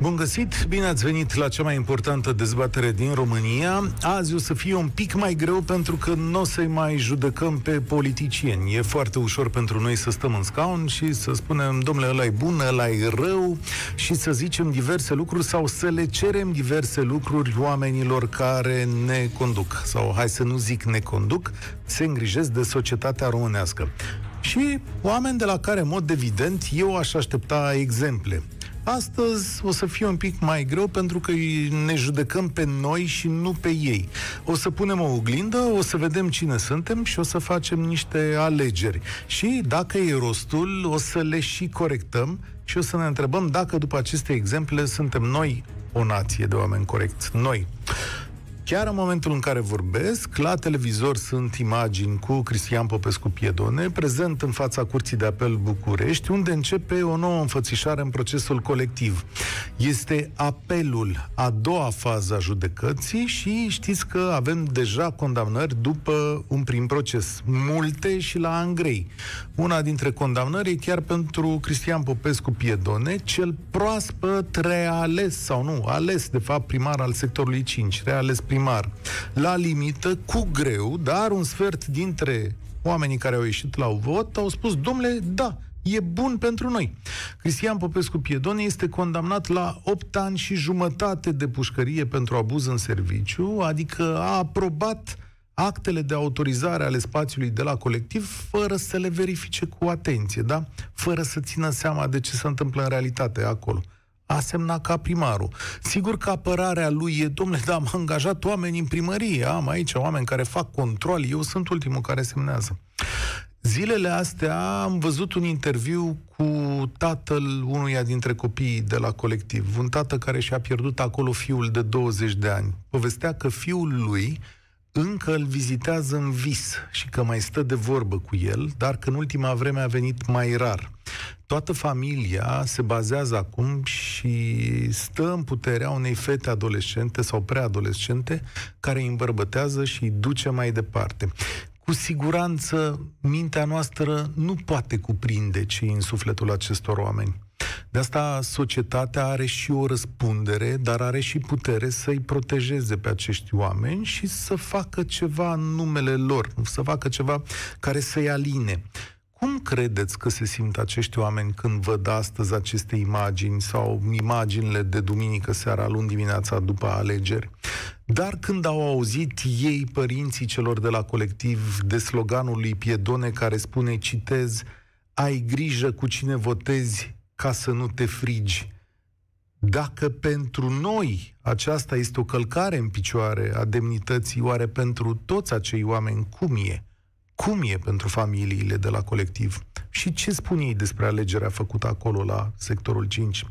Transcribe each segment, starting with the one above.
Bun găsit, bine ați venit la cea mai importantă dezbatere din România. Azi o să fie un pic mai greu pentru că nu o să-i mai judecăm pe politicieni. E foarte ușor pentru noi să stăm în scaun și să spunem, domnule, ăla e bun, ăla e rău și să zicem diverse lucruri sau să le cerem diverse lucruri oamenilor care ne conduc. Sau, hai să nu zic ne conduc, se îngrijesc de societatea românească. Și oameni de la care, în mod evident, eu aș aștepta exemple. Astăzi o să fie un pic mai greu pentru că ne judecăm pe noi și nu pe ei. O să punem o oglindă, o să vedem cine suntem și o să facem niște alegeri. Și dacă e rostul, o să le și corectăm și o să ne întrebăm dacă după aceste exemple suntem noi o nație de oameni corecți. Noi. Chiar în momentul în care vorbesc, la televizor sunt imagini cu Cristian Popescu Piedone, prezent în fața Curții de Apel București, unde începe o nouă înfățișare în procesul colectiv. Este apelul, a doua fază a judecății și știți că avem deja condamnări după un prim proces. Multe și la Angrei. Una dintre condamnări e chiar pentru Cristian Popescu Piedone, cel proaspăt reales, sau nu, ales de fapt primar al sectorului 5, reales primar primar la limită, cu greu, dar un sfert dintre oamenii care au ieșit la vot au spus, domnule, da, e bun pentru noi. Cristian Popescu Piedone este condamnat la 8 ani și jumătate de pușcărie pentru abuz în serviciu, adică a aprobat actele de autorizare ale spațiului de la colectiv fără să le verifice cu atenție, da? Fără să țină seama de ce se întâmplă în realitate acolo a semnat ca primarul. Sigur că apărarea lui e, domnule, da, am angajat oameni în primărie, am aici oameni care fac control, eu sunt ultimul care semnează. Zilele astea am văzut un interviu cu tatăl unuia dintre copiii de la colectiv, un tată care și-a pierdut acolo fiul de 20 de ani. Povestea că fiul lui încă îl vizitează în vis și că mai stă de vorbă cu el, dar că în ultima vreme a venit mai rar. Toată familia se bazează acum și stă în puterea unei fete adolescente sau preadolescente care îi îmbărbătează și îi duce mai departe. Cu siguranță, mintea noastră nu poate cuprinde ce e în sufletul acestor oameni. De asta societatea are și o răspundere, dar are și putere să-i protejeze pe acești oameni și să facă ceva în numele lor, să facă ceva care să-i aline. Cum credeți că se simt acești oameni când văd astăzi aceste imagini sau imaginile de duminică seara, luni dimineața după alegeri? Dar când au auzit ei, părinții celor de la colectiv, de sloganul lui Piedone care spune, citez, ai grijă cu cine votezi ca să nu te frigi. Dacă pentru noi aceasta este o călcare în picioare a demnității, oare pentru toți acei oameni cum e? Cum e pentru familiile de la colectiv? Și ce spun ei despre alegerea făcută acolo la sectorul 5?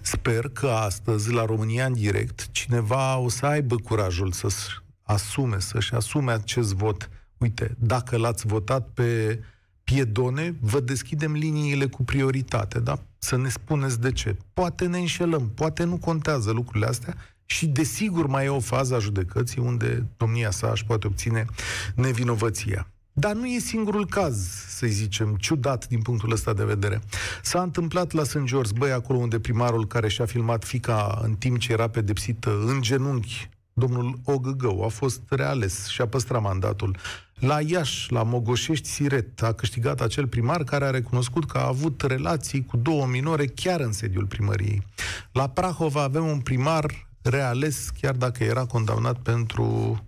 Sper că astăzi, la România în direct, cineva o să aibă curajul să-și asume, să-și asume acest vot. Uite, dacă l-ați votat pe piedone, vă deschidem liniile cu prioritate, da? Să ne spuneți de ce. Poate ne înșelăm, poate nu contează lucrurile astea și desigur mai e o fază a judecății unde domnia sa își poate obține nevinovăția. Dar nu e singurul caz, să zicem, ciudat din punctul ăsta de vedere. S-a întâmplat la St. George, băi, acolo unde primarul care și-a filmat fica în timp ce era pedepsită în genunchi, domnul Ogăgău, a fost reales și a păstrat mandatul. La Iași, la Mogoșești Siret, a câștigat acel primar care a recunoscut că a avut relații cu două minore chiar în sediul primăriei. La Prahova avem un primar reales, chiar dacă era condamnat pentru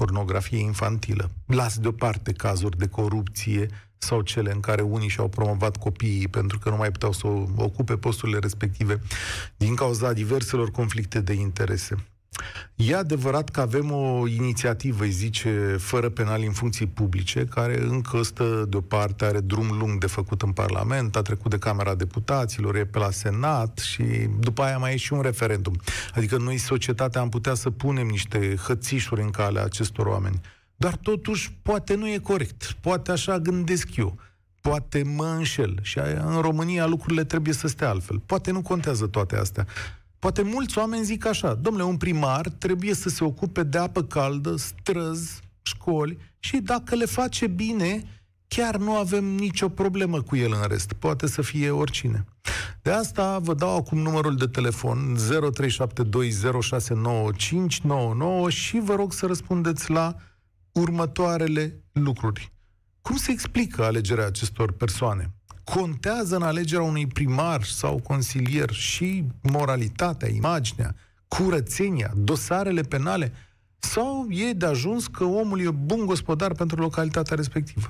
pornografie infantilă. Las deoparte cazuri de corupție sau cele în care unii și-au promovat copiii pentru că nu mai puteau să ocupe posturile respective din cauza diverselor conflicte de interese. E adevărat că avem o inițiativă, îi zice, fără penal în funcții publice, care încă stă deoparte, are drum lung de făcut în Parlament, a trecut de Camera Deputaților, e pe la Senat și după aia mai e și un referendum. Adică noi, societatea, am putea să punem niște hățișuri în calea acestor oameni. Dar totuși, poate nu e corect. Poate așa gândesc eu. Poate mă înșel. Și în România lucrurile trebuie să stea altfel. Poate nu contează toate astea. Poate mulți oameni zic așa, domnule, un primar trebuie să se ocupe de apă caldă, străzi, școli și dacă le face bine, chiar nu avem nicio problemă cu el în rest. Poate să fie oricine. De asta vă dau acum numărul de telefon 0372069599 și vă rog să răspundeți la următoarele lucruri. Cum se explică alegerea acestor persoane? Contează în alegerea unui primar sau consilier și moralitatea, imaginea, curățenia, dosarele penale? Sau e de ajuns că omul e bun gospodar pentru localitatea respectivă?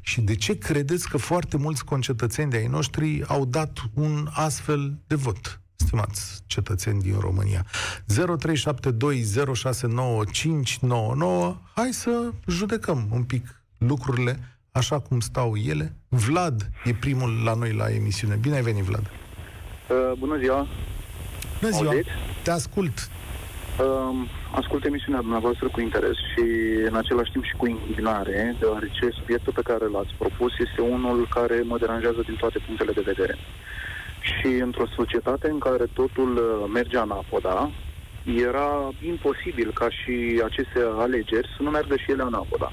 Și de ce credeți că foarte mulți concetățeni de ai noștri au dat un astfel de vot? Stimați cetățeni din România. 0372069599. Hai să judecăm un pic lucrurile așa cum stau ele. Vlad e primul la noi la emisiune. Bine ai venit, Vlad. Uh, bună ziua. Bună ziua. Auziți? Te ascult. Uh, ascult emisiunea dumneavoastră cu interes și în același timp și cu indignare, deoarece subiectul pe care l-ați propus este unul care mă deranjează din toate punctele de vedere. Și într-o societate în care totul uh, merge anapoda, era imposibil ca și aceste alegeri să nu meargă și ele anapoda.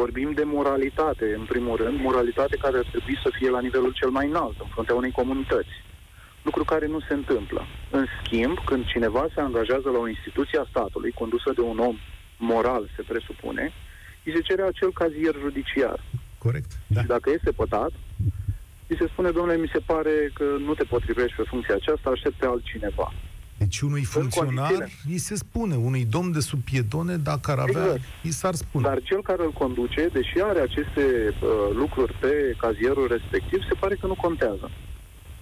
Vorbim de moralitate, în primul rând, moralitate care ar trebui să fie la nivelul cel mai înalt, în fruntea unei comunități. Lucru care nu se întâmplă. În schimb, când cineva se angajează la o instituție a statului, condusă de un om moral, se presupune, îi se cere acel cazier judiciar. Corect. Da. Și dacă este pătat, îi se spune, domnule, mi se pare că nu te potrivești pe funcția aceasta, aștept pe altcineva. Deci unui funcționar condițiile. îi se spune, unui domn de sub pietone, dacă ar avea, Exact. i s-ar spune. Dar cel care îl conduce, deși are aceste uh, lucruri pe cazierul respectiv, se pare că nu contează.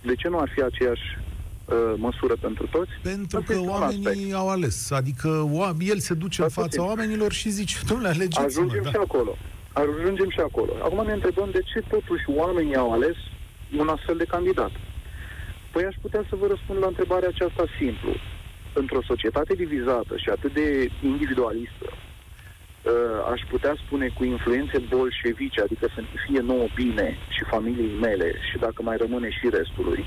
De ce nu ar fi aceeași uh, măsură pentru toți? Pentru Asta că este un oamenii aspect. au ales. Adică oa- el se duce în Asta fața simt. oamenilor și zice, domnule, alegeți-mă. Ajungem Da. și acolo. Ajungem și acolo. Acum ne întrebăm de ce totuși oamenii au ales un astfel de candidat. Păi aș putea să vă răspund la întrebarea aceasta simplu. Într-o societate divizată și atât de individualistă, uh, aș putea spune cu influențe bolșevice, adică să ne fie nouă bine și familiei mele și dacă mai rămâne și restului,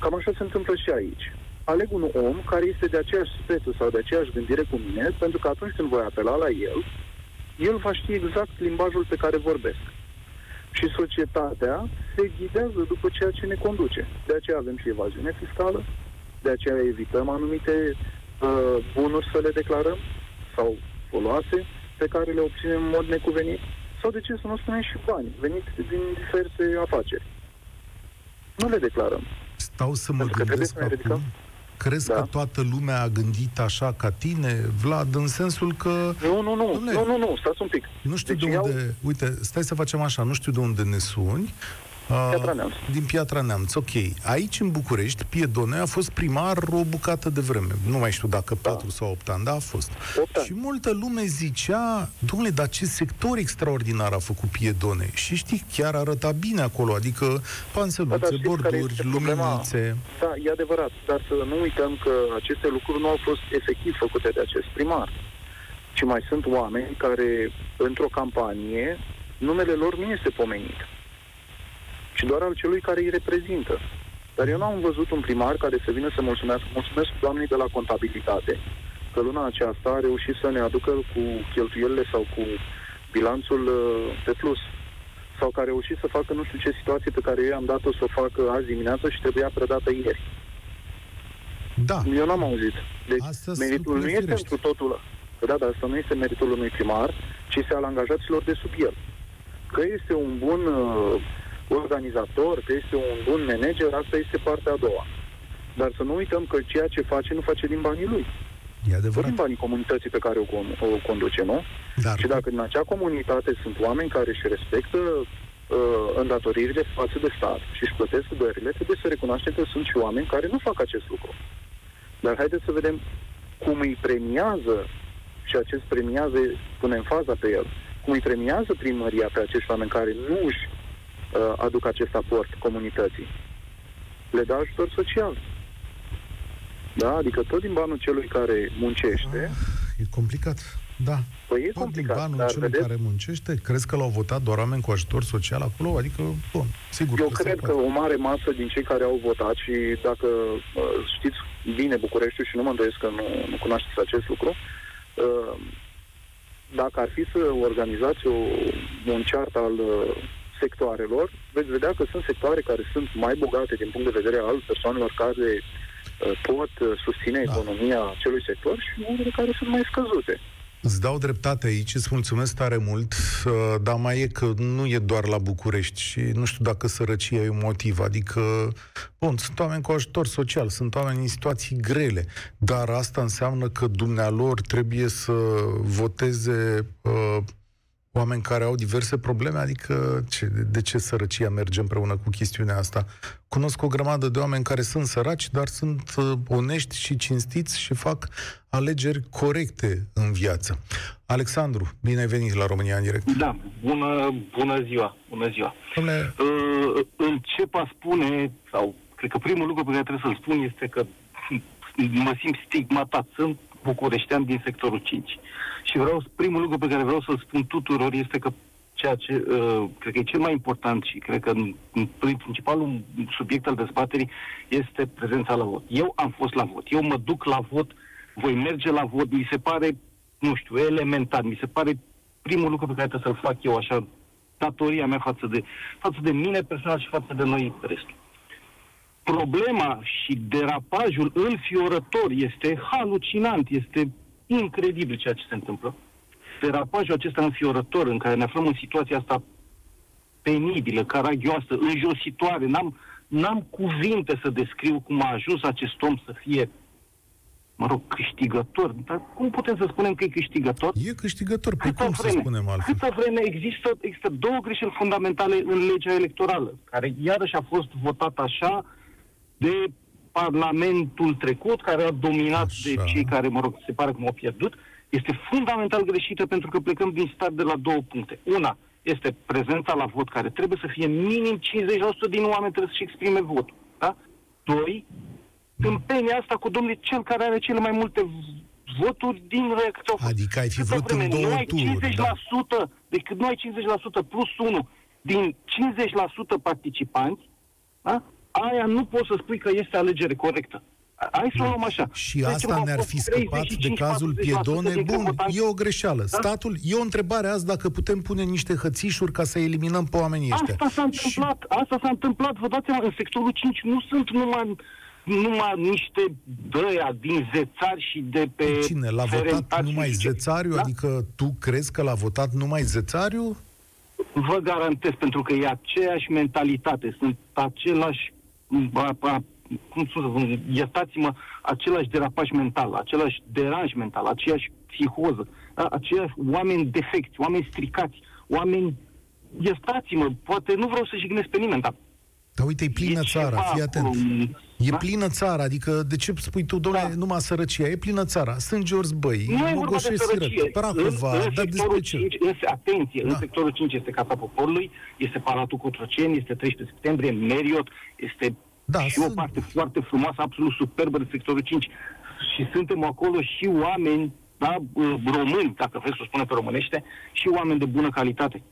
cam așa se întâmplă și aici. Aleg un om care este de aceeași speță sau de aceeași gândire cu mine, pentru că atunci când voi apela la el, el va ști exact limbajul pe care vorbesc. Și societatea se ghidează după ceea ce ne conduce. De aceea avem și evaziune fiscală, de aceea evităm anumite uh, bunuri să le declarăm sau foloase pe care le obținem în mod necuvenit. Sau de ce să nu spunem și bani veniți din diverse afaceri. Nu le declarăm. Stau să mă Pentru că trebuie gândesc să ne acum. Ridicăm. Crezi Da. că toată lumea a gândit așa ca tine, Vlad, în sensul că Nu, nu, nu, Dom'le, nu, nu, nu, stați un pic. nu știu Deci de iau- unde... Uite, stai să facem așa, nu știu de unde ne suni. Uh, Piatra Neamț. Din Piatra Neamț, ok. Aici, în București, Piedone a fost primar o bucată de vreme. Nu mai știu dacă 4 sau 8 ani, dar a fost. Opt ani. Și multă lume zicea, domnule, dar ce sector extraordinar a făcut Piedone. Și știi, chiar arăta bine acolo, adică Da, dar panseluțe, știți care borduri, este problema? luminițe. Da, e adevărat, dar să nu uităm că aceste lucruri nu au fost efectiv făcute de acest primar. Ci mai sunt oameni care, într-o campanie, numele lor nu este pomenit, ci doar al celui care îi reprezintă. Dar eu nu am văzut un primar care să vină să mulțumesc, mulțumesc doamnei de la contabilitate, că luna aceasta a reușit să ne aducă cu cheltuielile sau cu bilanțul uh, pe plus sau că a reușit să facă nu știu ce situație pe care eu i-am dat-o să o facă azi dimineață și trebuia predată ieri. Da, Eu n-am auzit. Deci Astea sunt meritul nu este nefirești. pentru totul. Da, dar asta nu este meritul unui primar, ci este al angajaților de sub el. Că este un bun uh, organizator, că este un bun manager, asta este partea a doua. Dar să nu uităm că ceea ce face, nu face din banii lui. e Tot adevărat. din banii comunității pe care o, con- o conduce, nu? Dar Și dacă în acea comunitate sunt oameni care își respectă uh, îndatoririle față de stat și își plătesc dările, trebuie să recunoaștem că sunt și oameni care nu fac acest lucru. Dar haideți să vedem cum îi premiază și acest premiază, punem faza pe el, cum îi premiază primăria pe acești oameni care nu își uh, aduc acest aport comunității. Le dă ajutor social. Da? Adică tot din banul celui care muncește, e complicat. Da. păi e Tot din complicat, banul dar celui vedeți, care muncește, crezi că l-au votat doar oameni cu ajutor social acolo? Adică, bun, sigur. Eu se cred că poate. o mare masă din cei care au votat și dacă uh, știți bine Bucureștiul și nu mă îndoiesc că nu, nu cunoașteți acest lucru, uh, dacă ar fi să organizați o, un chart al uh, sectoarelor, veți vedea că sunt sectoare care sunt mai bogate din punct de vedere al persoanelor care uh, pot uh, susține da. economia acelui sector și unele care sunt mai scăzute. Îți dau dreptate aici, îți mulțumesc tare mult, uh, dar mai e că nu e doar la București și nu știu dacă sărăcia e un motiv. Adică, bun, sunt oameni cu ajutor social, sunt oameni în situații grele, dar asta înseamnă că dumnealor trebuie să voteze uh, oameni care au diverse probleme, adică ce, de ce sărăcia merge împreună cu chestiunea asta? Cunosc o grămadă de oameni care sunt săraci, dar sunt uh, onești și cinstiți și fac alegeri corecte în viață. Alexandru, bine ai venit la România în direct. Da, bună, bună ziua, bună ziua. Dom'le... Uh, încep a spune, sau cred că primul lucru pe care trebuie să-l spun este că mă simt stigmatat. Sunt bucureștean din sectorul 5. Și vreau, primul lucru pe care vreau să-l spun tuturor este că ceea ce uh, cred că e cel mai important și cred că principalul subiect al dezbaterii este prezența la vot. Eu am fost la vot, eu mă duc la vot, voi merge la vot, mi se pare, nu știu, elementar, mi se pare primul lucru pe care trebuie să-l fac eu așa, datoria mea față de, față de mine personal și față de noi restul. Problema și derapajul înfiorător este halucinant, este incredibil ceea ce se întâmplă. Derapajul acesta înfiorător în care ne aflăm în situația asta penibilă, caragioasă, înjositoare, n-am, n-am cuvinte să descriu cum a ajuns acest om să fie mă rog, câștigător. Dar cum putem să spunem că e câștigător? E câștigător, pe cum vreme, să spunem altfel? Câtă vreme există, există două greșeli fundamentale în legea electorală, care iarăși a fost votat așa de Parlamentul trecut, care a dominat Așa. de cei care, mă rog, se pare că m-au pierdut, este fundamental greșită pentru că plecăm din start de la două puncte. Una este prezența la vot, care trebuie să fie minim 50% din oameni trebuie să-și exprime votul. Da? Doi, tâmpenia asta cu domnule cel care are cele mai multe voturi din reacția. Adică ai fi vrut în două nu ai 50%, da. decât nu ai 50% plus 1 din 50% participanți, da? Aia nu poți să spui că este alegere corectă. Hai să o luăm așa. Și asta ne-ar fi scăpat de cazul Piedone. Bun, e o greșeală. Da? Statul, e o întrebare azi dacă putem pune niște hățișuri ca să eliminăm pe oamenii ăștia. Asta s-a întâmplat, și... asta s-a întâmplat, vă dați seama, în sectorul 5 nu sunt numai numai niște dăia din zețari și de pe... Cine? L-a votat numai zețariu? Da? Adică tu crezi că l-a votat numai zețariu? Vă garantez, pentru că e aceeași mentalitate, sunt același a, a, cum să spun, iertați-mă, același derapaj mental, același deranj mental, aceeași psihoză, da? aceiași oameni defecți, oameni stricați, oameni, iertați-mă, poate nu vreau să jignesc pe nimeni, dar dar uite, e plină e țara, fii atent. Acolo, e da? plină țara, adică de ce spui tu, domnule, da. numai sărăcia? E plină țara. Sunt George Băi, nu e vorba de sărăcie. Prahova, în, în dar despre ce? 5, însă, atenție, da. în sectorul 5 este Casa Poporului, este Palatul Cotroceni, este 13 septembrie, Meriot, este da, și sunt... o parte foarte frumoasă, absolut superbă de sectorul 5. Și suntem acolo și oameni, da, români, dacă vreți să o spunem pe românește, și oameni de bună calitate.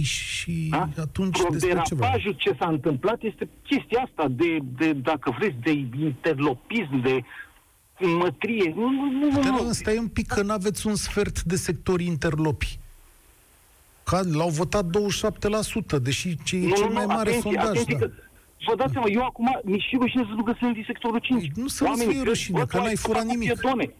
Păi și da? atunci despre ce ce s-a întâmplat este chestia asta de, de, dacă vreți, de interlopism, de mătrie. Nu, nu, nu, Dar nu. stai un pic că nu aveți un sfert de sectori interlopi. Ca, l-au votat 27%, deși ce e nu, cel mai mare atenție, sondaj. Atenție da. că, vă dați seama, eu acum mi și rușine să spun că sunt din sectorul 5. Păi, nu să fie rușine, că n-ai furat nimic. Piedone.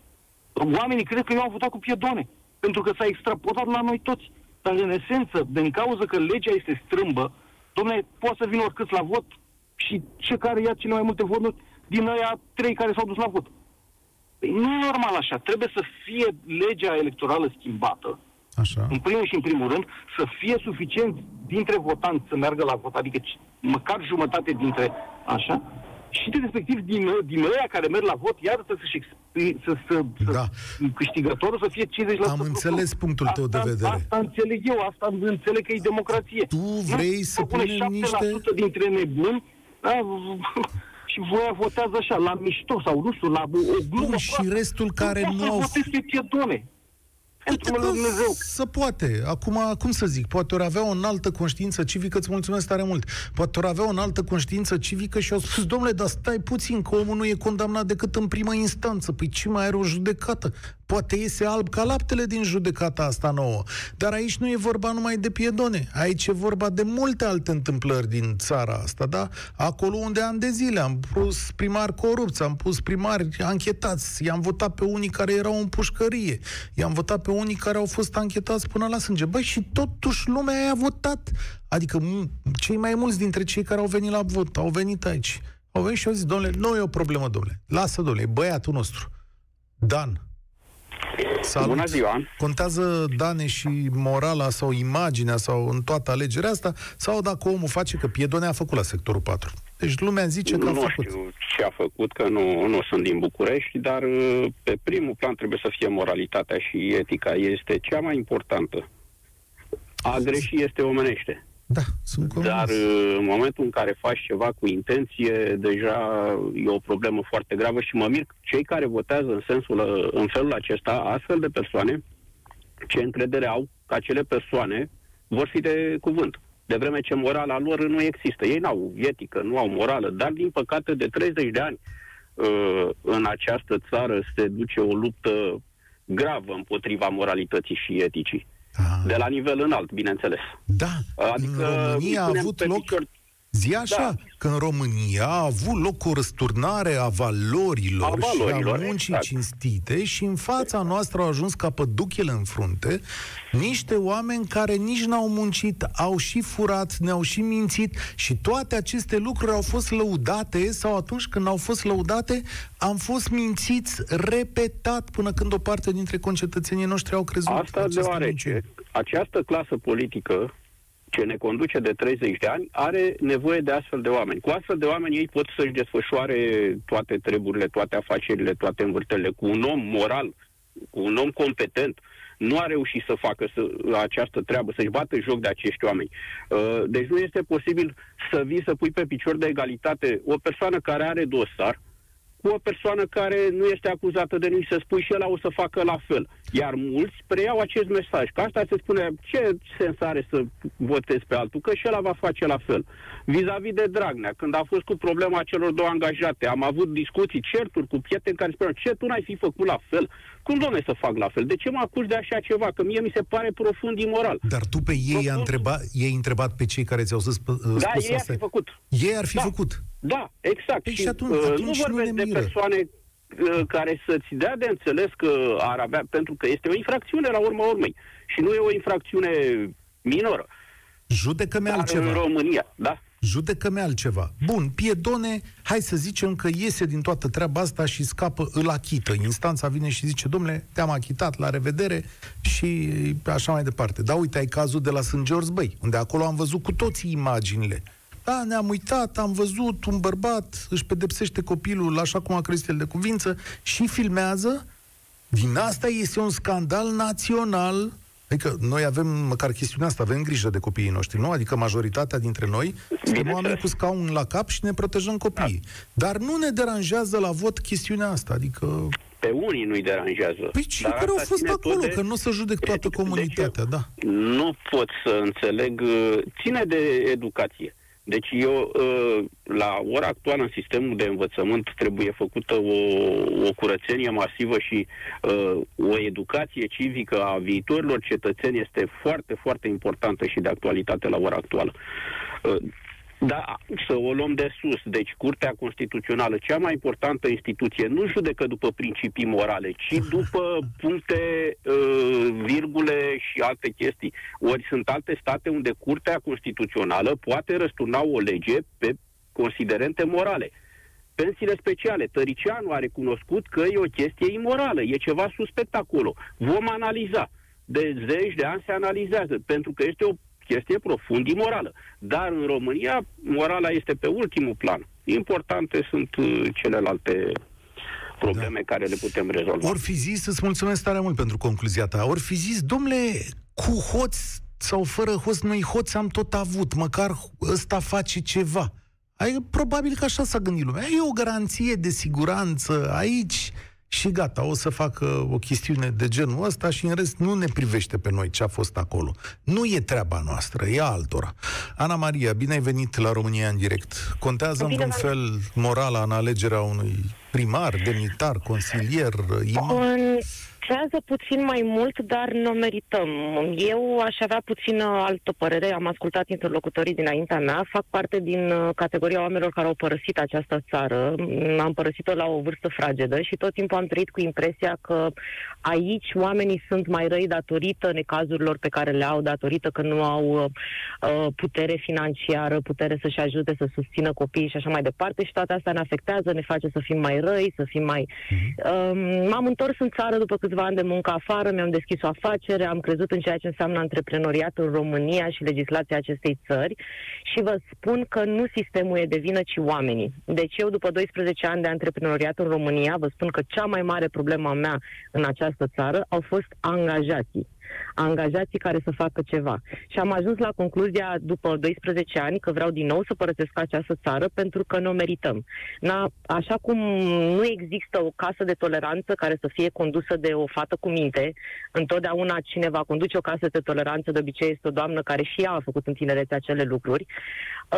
Oamenii cred că eu am votat cu piedone. Pentru că s-a extrapolat la noi toți. Dar în esență, din cauza că legea este strâmbă, domnule, poate să vină oricât la vot și ce care ia cele mai multe voturi din aia trei care s-au dus la vot. Păi nu e normal așa. Trebuie să fie legea electorală schimbată, Așa. în primul și în primul rând, să fie suficient dintre votanți să meargă la vot, adică măcar jumătate dintre așa, și de respectiv din, din ăia care merg la vot, iar să, să, să, să, da. câștigătorul să fie 50%. Am înțeles punctul tău asta, de vedere. Asta înțeleg eu, asta înțeleg că e democrație. Tu vrei nu, să punem niște... dintre nebuni da, și voi votează așa, la mișto sau nu știu, la o glumă. și restul care nu au... Votezi pe piedone. Să poate. Acum, cum să zic, poate ori avea o înaltă conștiință civică, îți mulțumesc tare mult. Poate ori avea o înaltă conștiință civică și au spus, domnule, dar stai puțin, că omul nu e condamnat decât în prima instanță. Păi ce mai are o judecată? Poate iese alb ca laptele din judecata asta nouă. Dar aici nu e vorba numai de piedone. Aici e vorba de multe alte întâmplări din țara asta, da? Acolo unde ani de zile am pus primari corupți, am pus primari anchetați, i-am votat pe unii care erau în pușcărie, i-am votat pe unii care au fost anchetați până la sânge. Băi, și totuși lumea a votat. Adică cei mai mulți dintre cei care au venit la vot au venit aici. Au venit și au zis, domnule, nu e o problemă, domnule. Lasă, domnule, e băiatul nostru. Dan. Salut. Bună ziua! Contează Dane și morala sau imaginea sau în toată alegerea asta sau dacă omul face că Piedone a făcut la sectorul 4? Deci lumea zice că nu a făcut. Nu știu ce a făcut, că nu, nu sunt din București, dar uh, pe primul plan trebuie să fie moralitatea și etica. Este cea mai importantă. A greși este omenește. Da, sunt convins. Dar uh, în momentul în care faci ceva cu intenție, deja e o problemă foarte gravă și mă mir cei care votează în sensul, uh, în felul acesta, astfel de persoane, ce încredere au că acele persoane vor fi de cuvânt. De vreme ce morala lor nu există. Ei n-au etică, nu au morală, dar din păcate de 30 de ani uh, în această țară se duce o luptă gravă împotriva moralității și eticii. Aha. De la nivel înalt, bineînțeles. Da, adică în România a avut loc... Picior... Zi așa, da. că în România a avut loc o răsturnare a valorilor, a valorilor și a muncii exact. cinstite și în fața noastră au ajuns ca păduchele în frunte niște oameni care nici n-au muncit, au și furat, ne-au și mințit și toate aceste lucruri au fost lăudate sau atunci când au fost lăudate am fost mințiți repetat până când o parte dintre concetățenii noștri au crezut. Asta deoarece această clasă politică ce ne conduce de 30 de ani are nevoie de astfel de oameni. Cu astfel de oameni ei pot să-și desfășoare toate treburile, toate afacerile, toate învârtele. Cu un om moral, cu un om competent, nu a reușit să facă să, această treabă, să-și bată joc de acești oameni. Uh, deci nu este posibil să vii să pui pe picior de egalitate o persoană care are dosar, cu o persoană care nu este acuzată de nimic, să spui și el o să facă la fel. Iar mulți preiau acest mesaj. Că asta se spune, ce sens are să votezi pe altul? Că și el va face la fel. Vis-a-vis de Dragnea, când a fost cu problema celor două angajate, am avut discuții, certuri cu prieteni care spuneau, ce tu n-ai fi făcut la fel? Cum, doamne, să fac la fel? De ce mă acuz de așa ceva? Că mie mi se pare profund imoral. Dar tu pe ei ai întrebat, ei întrebat pe cei care ți-au spus, spus Da, ei ar fi făcut. Ei ar fi da. făcut. Da, exact. Păi și, și atunci, uh, atunci nu vorbesc de persoane uh, care să-ți dea de înțeles că ar avea, pentru că este o infracțiune la urma urmei. Și nu e o infracțiune minoră. Judecă-mi altceva. în România, da. Judecă-mi altceva. Bun, Piedone, hai să zicem că iese din toată treaba asta și scapă, îl achită. Instanța vine și zice, domnule, te-am achitat, la revedere și așa mai departe. Dar uite, ai cazul de la St. George Bay, unde acolo am văzut cu toții imaginile da, ne-am uitat, am văzut un bărbat își pedepsește copilul așa cum a crezut el de cuvință și filmează. Din asta este un scandal național Adică noi avem măcar chestiunea asta, avem grijă de copiii noștri, nu? Adică majoritatea dintre noi suntem oameni cu scaun la cap și ne protejăm copiii. Da. Dar nu ne deranjează la vot chestiunea asta, adică... Pe unii nu-i deranjează. Păi cei care au fost acolo, de... că nu o să judec toată comunitatea, da. Nu pot să înțeleg, uh, ține de educație. Deci eu, ă, la ora actuală, în sistemul de învățământ, trebuie făcută o, o curățenie masivă și uh, o educație civică a viitorilor cetățeni este foarte, foarte importantă și de actualitate la ora actuală. Uh, da, să o luăm de sus. Deci, Curtea Constituțională, cea mai importantă instituție, nu judecă după principii morale, ci după puncte, uh, virgule și alte chestii. Ori sunt alte state unde Curtea Constituțională poate răsturna o lege pe considerente morale. Pensiile speciale. Tăricianu a recunoscut că e o chestie imorală, e ceva suspect acolo. Vom analiza. De zeci de ani se analizează, pentru că este o chestie profund imorală. Dar în România, morala este pe ultimul plan. Importante sunt uh, celelalte probleme da. care le putem rezolva. Ori fi zis, îți mulțumesc tare mult pentru concluzia ta, ori fi zis, domnule, cu hoți sau fără hoți, noi hoți am tot avut, măcar ăsta face ceva. Ai, probabil că așa s-a gândit lumea. E o garanție de siguranță aici, și gata, o să facă o chestiune de genul ăsta și în rest nu ne privește pe noi ce a fost acolo. Nu e treaba noastră, e altora. Ana Maria, bine ai venit la România în direct. Contează în vreun fel morala în alegerea unui primar, demnitar, consilier, imam? Creează puțin mai mult, dar nu merităm. Eu aș avea puțin altă părere, am ascultat interlocutorii dinaintea mea, fac parte din uh, categoria oamenilor care au părăsit această țară. Am părăsit-o la o vârstă fragedă și tot timpul am trăit cu impresia că aici oamenii sunt mai răi datorită necazurilor pe care le au, datorită că nu au uh, putere financiară, putere să-și ajute să susțină copiii și așa mai departe și toate astea ne afectează, ne face să fim mai răi, să fim mai... Uh, m-am întors în țară după câțiva ani de muncă afară, mi-am deschis o afacere, am crezut în ceea ce înseamnă antreprenoriatul în România și legislația acestei țări și vă spun că nu sistemul e de vină, ci oamenii. Deci eu, după 12 ani de antreprenoriat în România, vă spun că cea mai mare problemă a mea în această țară au fost angajații angajații care să facă ceva. Și am ajuns la concluzia după 12 ani că vreau din nou să părăsesc această țară pentru că nu o merităm. Na, așa cum nu există o casă de toleranță care să fie condusă de o fată cu minte, întotdeauna cine va conduce o casă de toleranță de obicei este o doamnă care și ea a făcut în tinerețe acele lucruri.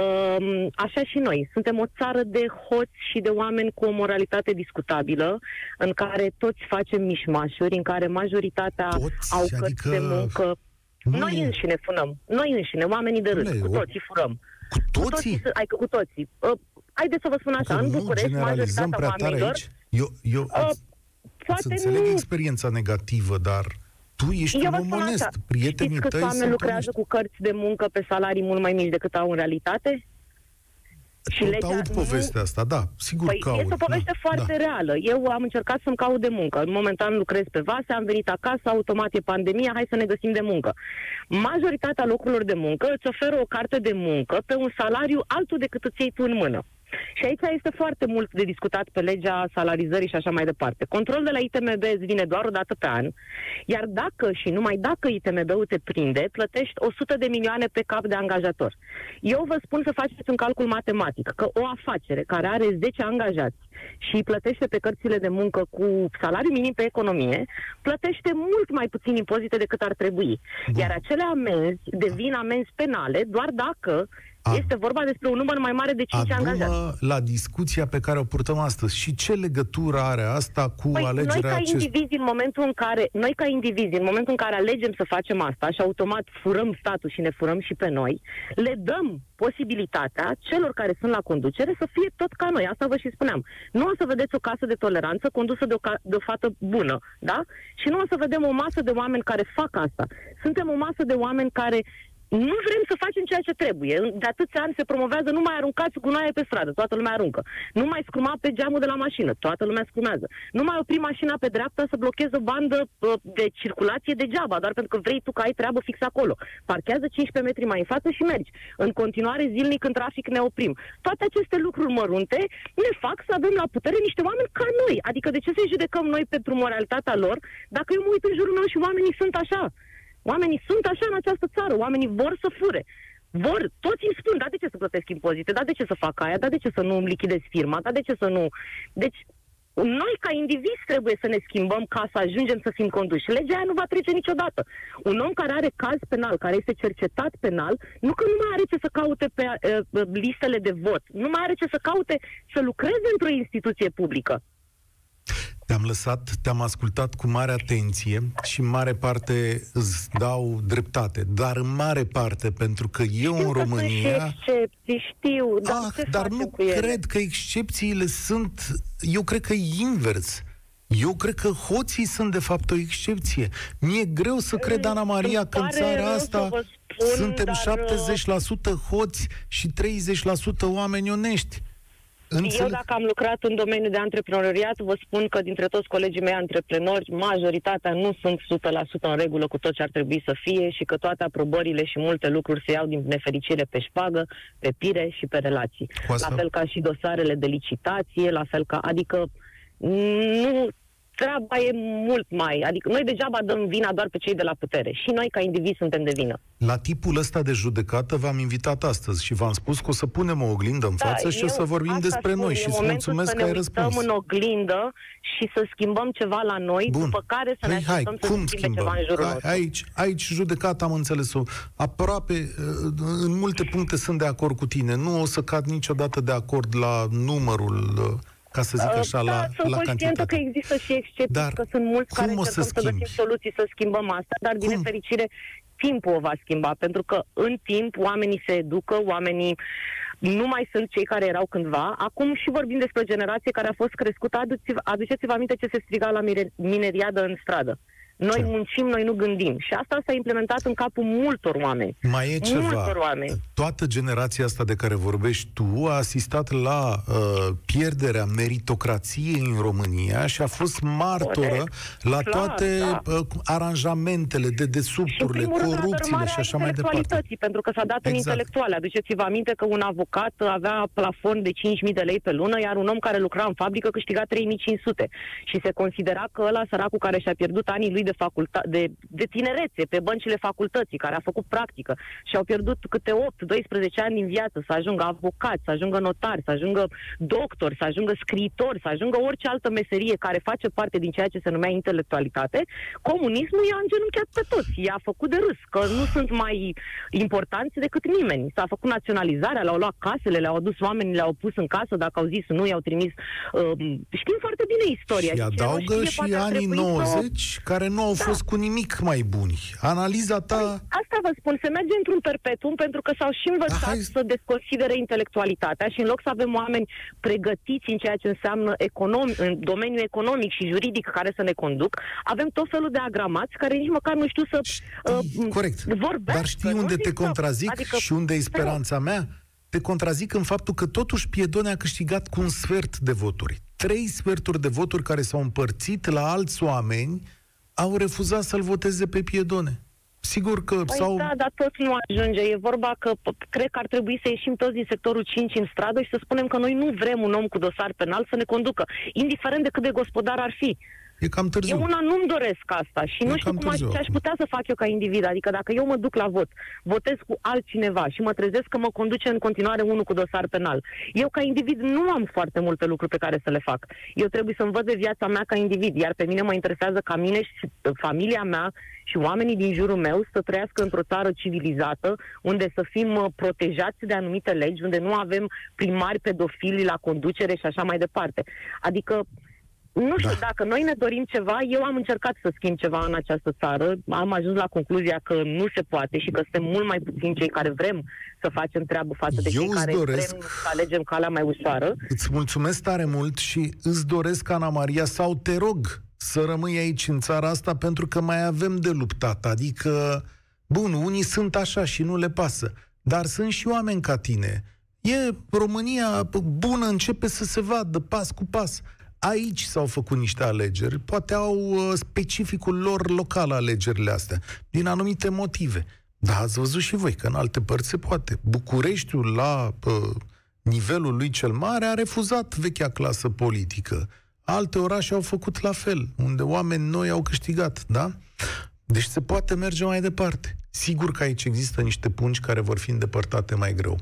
Um, așa și noi. Suntem o țară de hoți și de oameni cu o moralitate discutabilă, în care toți facem mișmașuri, în care majoritatea toți? au Adică cărți de muncă. Nu Noi e- înșine furăm. Noi înșine, oamenii de râs. Dom'le, Cu o- toții furăm. Cu Cu toții? toții, să- adică cu toții. Uh, haideți să vă spun așa, Că în nu București, generalizăm majoritatea prea tare oamenilor... aici. Eu, eu Uh, îți, îți poate înțeleg nu... experiența negativă, dar tu ești Eu un vă om spun onest. așa, Prietenii știți câți tăi oameni sunt lucrează onești. cu cărți de muncă pe salarii mult mai mici decât au în realitate? Și Tot legea aud nu- povestea asta, da, sigur Păi că aud. este o poveste da, foarte da. reală. Eu am încercat să-mi caut de muncă. Momentan lucrez pe vase, am venit acasă, automat e pandemia, hai să ne găsim de muncă. Majoritatea locurilor de muncă îți oferă o carte de muncă pe un salariu altul decât îți iei tu în mână. Și aici este foarte mult de discutat pe legea salarizării și așa mai departe. Controlul de la ITMB îți vine doar o dată pe an, iar dacă și numai dacă ITMB-ul te prinde, plătești 100 de milioane pe cap de angajator. Eu vă spun să faceți un calcul matematic, că o afacere care are 10 angajați și îi plătește pe cărțile de muncă cu salariu minim pe economie, plătește mult mai puțin impozite decât ar trebui. Iar acele amenzi devin amenzi penale doar dacă A. este vorba despre un număr mai mare de 5 angajați. Adumă la discuția pe care o purtăm astăzi. Și ce legătură are asta cu Păi, noi alegerea ca acestui... indivizi, în momentul în care, noi ca indivizi, în momentul în care alegem să facem asta și automat furăm statul și ne furăm și pe noi, le dăm posibilitatea celor care sunt la conducere să fie tot ca noi. Asta vă și spuneam. Nu o să vedeți o casă de toleranță condusă de o, ca- de o fată bună, da? Și nu o să vedem o masă de oameni care fac asta. Suntem o masă de oameni care nu vrem să facem ceea ce trebuie. De atâția ani se promovează nu mai aruncați gunoaie pe stradă, toată lumea aruncă. Nu mai scruma pe geamul de la mașină, toată lumea scrumează. Nu mai opri mașina pe dreapta să blocheze o bandă uh, de circulație degeaba, doar pentru că vrei tu că ai treabă fix acolo. Parchează 15 metri mai în față și mergi. În continuare, zilnic în trafic ne oprim. Toate aceste lucruri mărunte ne fac să avem la putere niște oameni ca noi. Adică de ce să judecăm noi pentru moralitatea lor dacă eu mă uit în jurul meu și oamenii sunt așa? Oamenii sunt așa în această țară, oamenii vor să fure. Vor, toți îmi spun, da, de ce să plătesc impozite, da, de ce să fac aia, da, de ce să nu îmi lichidez firma, da, de ce să nu... Deci, noi, ca indivizi, trebuie să ne schimbăm ca să ajungem să fim conduși. Legea aia nu va trece niciodată. Un om care are caz penal, care este cercetat penal, nu că nu mai are ce să caute pe uh, listele de vot, nu mai are ce să caute să lucreze într-o instituție publică. Te-am lăsat, te-am ascultat cu mare atenție și în mare parte îți dau dreptate, dar în mare parte pentru că eu Știu în că România... Sunt și excepții, știu, dar ah, ce dar facem nu cu ele? cred că excepțiile sunt... Eu cred că e invers. Eu cred că hoții sunt de fapt o excepție. Mi-e greu să cred, Ana Maria, Îmi că în pare țara rău să asta vă spun, suntem dar, 70% hoți și 30% oameni onești. Eu, Înțeleg? dacă am lucrat în domeniul de antreprenoriat, vă spun că dintre toți colegii mei antreprenori, majoritatea nu sunt 100% în regulă cu tot ce ar trebui să fie și că toate aprobările și multe lucruri se iau din nefericire pe șpagă, pe pire și pe relații. Cu asta- La fel ca și dosarele de licitație, la fel ca... Adică nu treaba e mult mai... Adică noi degeaba dăm vina doar pe cei de la putere. Și noi, ca indivizi, suntem de vină. La tipul ăsta de judecată v-am invitat astăzi și v-am spus că o să punem o oglindă în față și o să vorbim Da, asta despre spun, noi e și îți momentul mulțumesc să că ne ai uităm răspuns. în oglindă și să schimbăm ceva la noi, Bun. după care să ne Păi hai, așteptăm să cum se schimbe schimbăm? ceva în jurul Hai, nostru. aici, aici judecata am înțeles-o. Aproape, uh, în multe puncte sunt de acord cu tine. Nu o să cad niciodată de acord la numărul uh, ca să zic așa, da, la, sunt la conștientă cantitate. că există și excepții, Dar că sunt mulți cum care o să încercăm să, schimbi? găsim soluții să schimbăm asta, dar din Cum? nefericire timpul o va schimba, pentru că în timp oamenii se educă, oamenii nu mai sunt cei care erau cândva. Acum și vorbim despre o generație care a fost crescută. Aduceți-vă, aduceți-vă aminte ce se striga la mire- mineriadă în stradă. Noi Ce? muncim, noi nu gândim. Și asta s-a implementat în capul multor oameni. Mai e ceva. Multor oameni. Toată generația asta de care vorbești tu a asistat la uh, pierderea meritocrației în România și a fost martoră Corect. la Clar, toate da. uh, aranjamentele, de Și în desubturile, primul rând, corupțiile dărâmarea și așa mai departe. intelectualității, pentru că s-a dat în Exact. intelectuale. Aduceți-vă aminte că un avocat avea plafon de 5.000 de lei pe lună, iar un om care lucra în fabrică câștiga 3.500. Și se considera că ăla săracul care și-a pierdut anii lui de, faculta- de, de tinerețe pe băncile facultății, care a făcut practică și au pierdut câte 8-12 ani din viață să ajungă avocat, să ajungă notar, să ajungă doctor, să ajungă scriitor, să ajungă orice altă meserie care face parte din ceea ce se numea intelectualitate, comunismul i-a îngenunchiat pe toți, i-a făcut de râs, că nu sunt mai importanți decât nimeni. S-a făcut naționalizarea, le-au luat casele, le-au adus oamenii, le-au pus în casă, dacă au zis nu, i-au trimis. Uh, știm foarte bine istoria. Și cine nu adaugă știe, și poate ar anii trebui să o- 90 care nu au Da. fost cu nimic mai buni. Analiza ta... Păi, asta vă spun, se merge într-un perpetuum pentru că s-au și învățat Da, hai- să desconsidere intelectualitatea și în loc să avem oameni pregătiți în ceea ce înseamnă econom, în domeniul economic și juridic care să ne conduc, avem tot felul de agramați care nici măcar nu știu să Știi, corect. vorbească. Dar știi nu unde te zic să- contrazic adică, și unde e speranța mea? Te contrazic în faptul că totuși Piedone a câștigat cu un sfert de voturi. Trei sferturi de voturi care s-au împărțit la alți oameni au refuzat să-l voteze pe Piedone. Sigur că Păi sau da, dar tot nu ajunge. E vorba că p- cred că ar trebui să ieșim toți din sectorul 5 în stradă și să spunem că noi nu vrem un om cu dosar penal să ne conducă, indiferent de cât de gospodar ar fi. E cam târziu. Eu una nu-mi doresc asta și E nu știu cam cum aș, târziu ce aș acum. putea să fac eu ca individ. Adică dacă eu mă duc la vot, votez cu altcineva și mă trezesc că mă conduce în continuare unul cu dosar penal. Eu ca individ nu am foarte multe lucruri pe care să le fac. Eu trebuie să învăț de viața mea ca individ, iar pe mine mă interesează ca mine și familia mea și oamenii din jurul meu să trăiască într-o țară civilizată, unde să fim uh, protejați de anumite legi, unde nu avem primari pedofili la conducere și așa mai departe. Adică nu știu, Da. da. dacă noi ne dorim ceva, eu am încercat să schimb ceva în această țară, am ajuns la concluzia că nu se poate și că suntem mult mai puțini cei care vrem să facem treabă față de Eu cei îți care doresc- vrem să alegem calea mai ușoară. Îți mulțumesc tare mult și îți doresc, Ana Maria, sau te rog să rămâi aici în țara asta pentru că mai avem de luptat. Adică, bun, unii sunt așa și nu le pasă, dar sunt și oameni ca tine. E România bună, începe să se vadă pas cu pas. Aici s-au făcut niște alegeri, poate au uh, specificul lor local alegerile astea, din anumite motive. Dar ați văzut și voi că în alte părți se poate. Bucureștiul la uh, nivelul lui cel mare a refuzat vechea clasă politică. Alte orașe au făcut la fel, unde oameni noi au câștigat, da? Deci se poate merge mai departe. Sigur că aici există niște pungi care vor fi îndepărtate mai greu.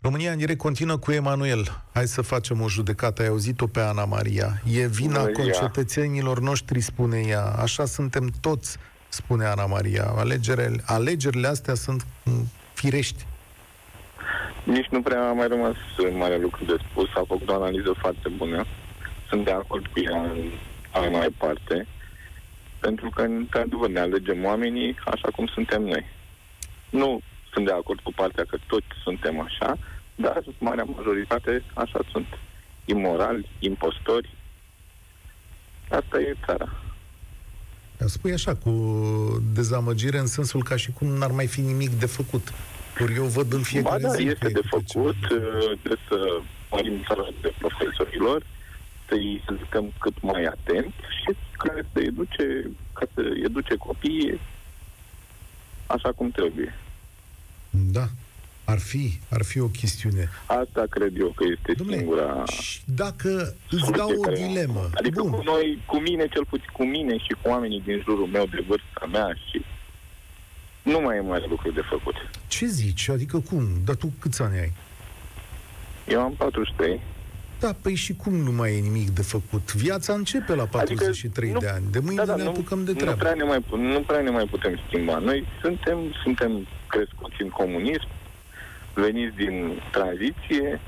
România în direct continuă cu Emanuel. Hai să facem o judecată. Ai auzit-o pe Ana Maria. E vina Bună ziua. concetățenilor noștri, spune ea. Așa suntem toți, spune Ana Maria. Alegerile, alegerile astea sunt mm, firești. Nici nu prea a mai rămas mare lucru de spus. A făcut o analiză foarte bună. Sunt de acord cu ea în a mai parte. Pentru că, într-adevăr, ne alegem oamenii așa cum suntem noi. Nu sunt de acord cu partea că toți suntem așa, dar marea majoritate așa sunt. Imorali, impostori. Asta e țara. Spui așa, cu dezamăgire în sensul ca și cum n-ar mai fi nimic de făcut. Ori eu văd în fiecare Ba da, zi că este e de câte ceva. făcut, uh, trebuie să mărim salariul de profesorilor, să-i solicităm cât mai atent și care să educe, ca să educe copiii așa cum trebuie. Da, ar fi, ar fi o chestiune. Asta cred eu că este Dom'le, singura și dacă îți soluție dau o care- dilemă, Adică bun, cu noi, cu mine, cel puțin cu mine și cu oamenii din jurul meu de vârsta mea și nu mai e mare lucru de făcut. ce zici? Adică cum? Dar tu câți ani ai? Eu am 43. Da, păi și cum nu mai e nimic de făcut? Viața începe la 43 Adică nu- de ani. De mâine da, ne nu, apucăm de nu treabă. prea, ne mai, nu prea ne mai putem schimba. Noi suntem, suntem crescuți în comunism, veniți din tranziție,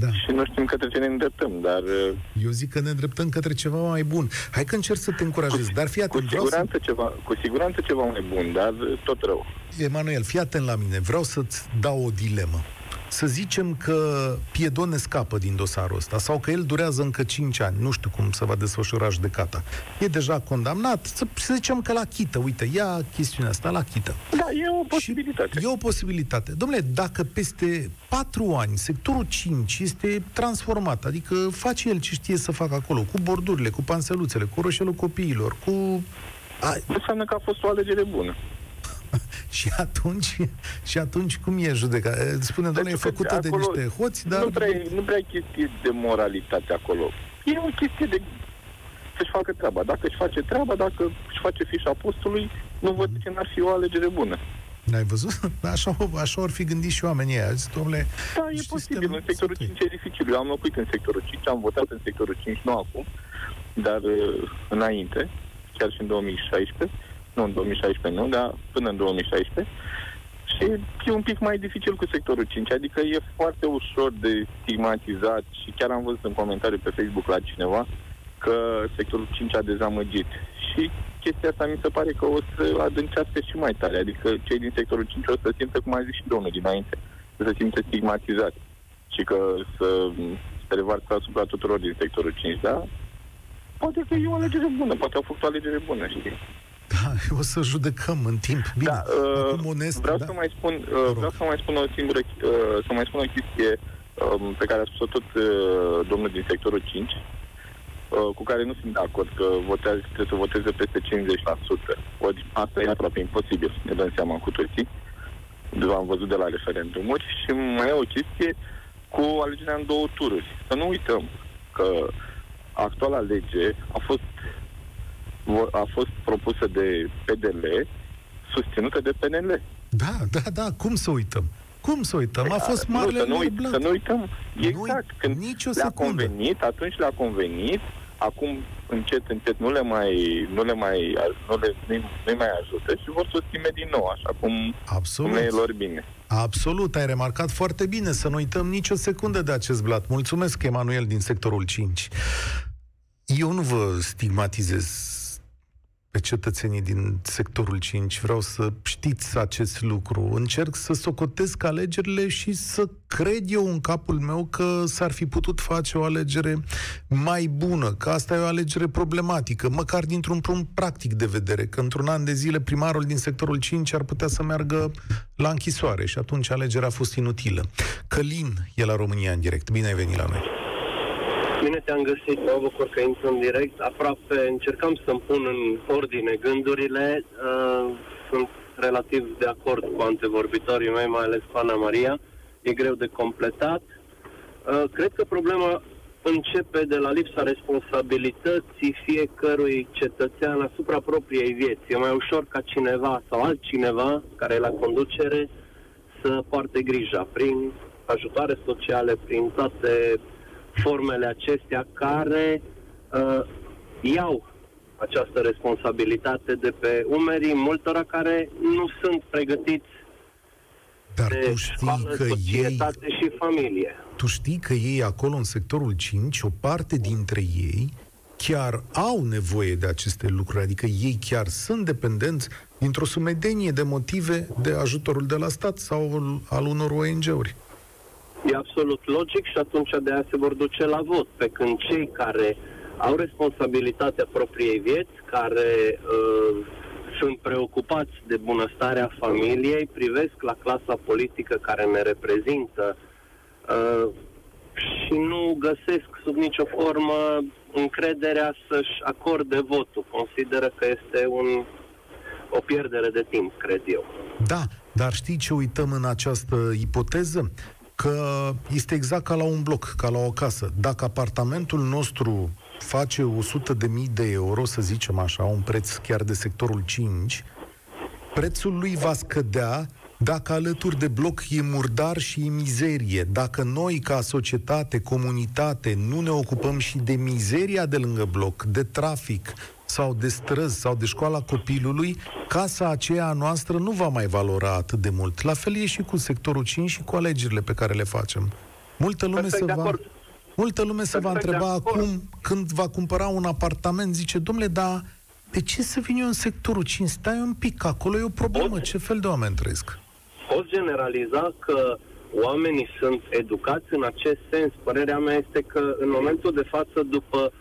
Da. Și nu știm către ce ne îndreptăm, dar... uh, Eu zic că ne îndreptăm către ceva mai bun. Hai că încerc să te încurajez, dar fii Cu atent, vreau să... siguranță, ceva, cu siguranță ceva mai bun, dar uh, tot rău. Emanuel, fii atent la mine, vreau să-ți dau o dilemă. Să zicem că Piedon ne scapă din dosarul ăsta sau că el durează încă 5 ani, nu știu cum se va desfășura judecata. E deja condamnat, să, să zicem că la chită, uite, ia chestiunea asta, la chită. Da, e o posibilitate. Și e o posibilitate. Domnule, dacă peste 4 ani sectorul 5 este transformat, adică face el ce știe să facă acolo, cu bordurile, cu panseluțele, cu roșelul copiilor, cu... A, Înseamnă că a fost o alegere bună. și atunci, și atunci cum e judecat? Spune, doamne, e Pentru că făcută de acolo niște hoți, dar... Nu prea, e- nu prea e chestie de moralitate acolo. E o chestie de să-și facă treaba. Dacă își face treaba, dacă își face fișa postului, nu văd de ce n-ar fi o alegere bună. N-ai văzut? Așa, așa ar fi gândit și oamenii ăia. Zis, domnule, Da, e știți, posibil. suntem În sectorul sătui. 5 e dificil. Eu am locuit în sectorul 5, am votat în sectorul 5, nu acum, dar uh, înainte, chiar și în 2016, nu în 2016, nu, dar până în 2016, și e un pic mai dificil cu sectorul 5, adică e foarte ușor de stigmatizat și chiar am văzut în comentariu pe Facebook la cineva că sectorul 5 a dezamăgit. Și chestia asta mi se pare că o să adâncească și mai tare, adică cei din sectorul 5 o să simtă, cum a zis și domnul dinainte, să se simtă stigmatizați și că să se revarsă asupra tuturor din sectorul 5, da? Poate că e o alegere bună, poate au făcut o alegere bună, știi? Da, o să judecăm în timp. Bine, Da, uh, acum onest, vreau da? să mai spun, rog. uh, vreau să mai spun o singură, uh, să mai spun o chestie um, pe care a spus-o tot uh, domnul din sectorul 5, uh, cu care nu sunt de acord că votează, trebuie să voteze peste 50%. Ori asta e aproape imposibil, ne dăm seama cu toții. Am văzut de la referendumuri și mai e o chestie cu alegerea în două tururi. Să nu uităm că actuala lege a fost vo- a fost propusă de PDL, susținută de PNL. Da, da, da, cum să uităm? Cum să uităm? A fost nu, marele să, nu, lor uit- blat. să nu uităm. Nu Exact. uit- Când nicio le-a secundă. convenit, atunci le-a convenit, acum încet, încet nu le mai, nu le mai, nu le, nu nu mai ajută și vor să o schimbe din nou, așa cum, Absolut. cum le e lor bine. Absolut, ai remarcat foarte bine. Să nu uităm nicio secundă de acest blat. Mulțumesc, Emanuel, din sectorul 5. Eu nu vă stigmatizez pe cetățenii din sectorul 5. Vreau să știți acest lucru. Încerc să socotesc alegerile și să cred eu în capul meu că s-ar fi putut face o alegere mai bună, că asta e o alegere problematică, măcar dintr-un punct practic de vedere, că într-un an de zile primarul din sectorul 5 ar putea să meargă la închisoare și atunci alegerea a fost inutilă. Călin e la România în direct. Bine ai venit la noi. Bine te-am găsit, mă bucur că intru în direct. Aproape încercam să-mi pun în ordine gândurile. Uh, sunt relativ de acord cu antevorbitorii mei, mai ales cu Ana Maria. E greu de completat. Uh, cred că problema începe de la lipsa responsabilității fiecărui cetățean asupra propriei vieți. E mai ușor ca cineva sau altcineva care e la conducere să poarte grija prin ajutoare sociale, prin toate formele acestea care uh, iau această responsabilitate de pe umerii multora care nu sunt pregătiți Dar de tu știi școală, că ei societate și familie. Tu știi că ei acolo în sectorul 5, o parte dintre ei chiar au nevoie de aceste lucruri, adică ei chiar sunt dependenți dintr-o sumedenie de motive de ajutorul de la stat sau al unor ONG-uri. E absolut logic și atunci de aia se vor duce la vot. Pe când cei care au responsabilitatea propriei vieți, care uh, sunt preocupați de bunăstarea familiei, privesc la clasa politică care ne reprezintă uh, și nu găsesc sub nicio formă încrederea să-și acorde votul. Consideră că este un, o pierdere de timp, cred eu. Da, dar știi ce uităm în această ipoteză? Că este exact ca la un bloc, ca la o casă. Dacă apartamentul nostru face 100 de mii de euro, să zicem așa, un preț chiar de sectorul 5, prețul lui va scădea dacă alături de bloc e murdar și e mizerie, dacă noi ca societate, comunitate, nu ne ocupăm și de mizeria de lângă bloc, de trafic sau de străzi sau de școala copilului, casa aceea noastră nu va mai valora atât de mult. La fel e și cu sectorul 5 și cu alegerile pe care le facem. Multă lume Perfect se de va... acord. Multă lume se va Perfect de întreba acord. acum, când va cumpăra un apartament, zice, domnule, dar de ce să vin eu în sectorul 5? Stai un pic, acolo e o problemă. Pot? Ce fel de oameni trăiesc? Pot generaliza că oamenii sunt educați în acest sens. Părerea mea este că în momentul de față, după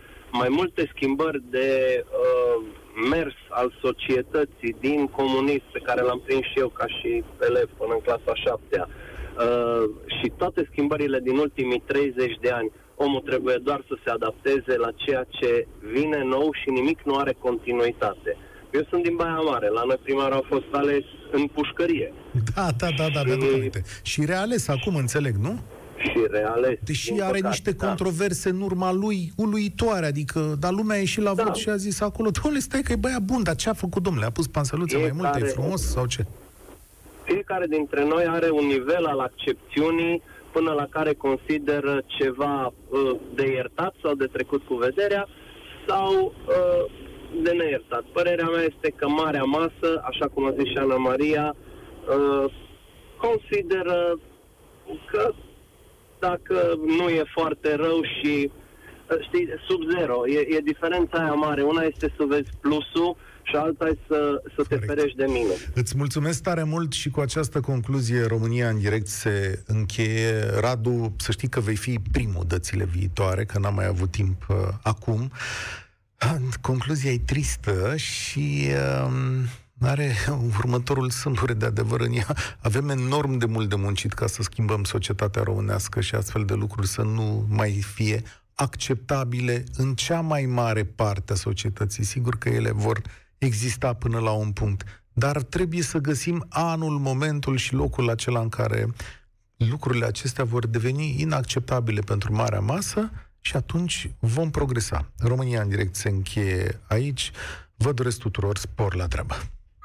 mai multe schimbări de uh, mers al societății din comunism, pe care l-am prins și eu ca și elev până în clasa șaptea, uh, și toate schimbările din ultimii 30 de ani, omul trebuie doar să se adapteze la ceea ce vine nou și nimic nu are continuitate. Eu sunt din Baia Mare, la noi primarul a fost ales în pușcărie Da, da, da, da, mi-aduc aminte. Și reales acum, înțeleg, nu? Și reales. Deși din are păcate, niște da. controverse în urma lui uluitoare, adică, dar lumea a ieșit la Da. vot și a zis acolo, domnule, stai că e băiat bun, dar ce a făcut, domnule? A pus panseluțe mai multe, e Fiecare- frumos sau ce? Fiecare dintre noi are un nivel al accepțiunii până la care consideră ceva uh, de iertat sau de trecut cu vederea sau uh, de neiertat. Părerea mea este că Marea Masă, așa cum a zis și Ana Maria, uh, consideră că dacă nu e foarte rău și uh, știi, sub zero, e, e diferența aia mare. Una este să vezi plusul și alta e să, să te Corect. ferești de minus. Îți mulțumesc tare mult și cu această concluzie România în direct se încheie. Radu, să știi că vei fi primul dățile viitoare, că n-am mai avut timp uh, acum. Concluzia e tristă și uh, are următorul sâmbure de adevăr în ea. Avem enorm de mult de muncit ca să schimbăm societatea românească și astfel de lucruri să nu mai fie acceptabile în cea mai mare parte a societății. Sigur că ele vor exista până la un punct, dar trebuie să găsim anul, momentul și locul acela în care lucrurile acestea vor deveni inacceptabile pentru marea masă și atunci vom progresa. România în direct se încheie aici. Vă doresc tuturor spor la treabă.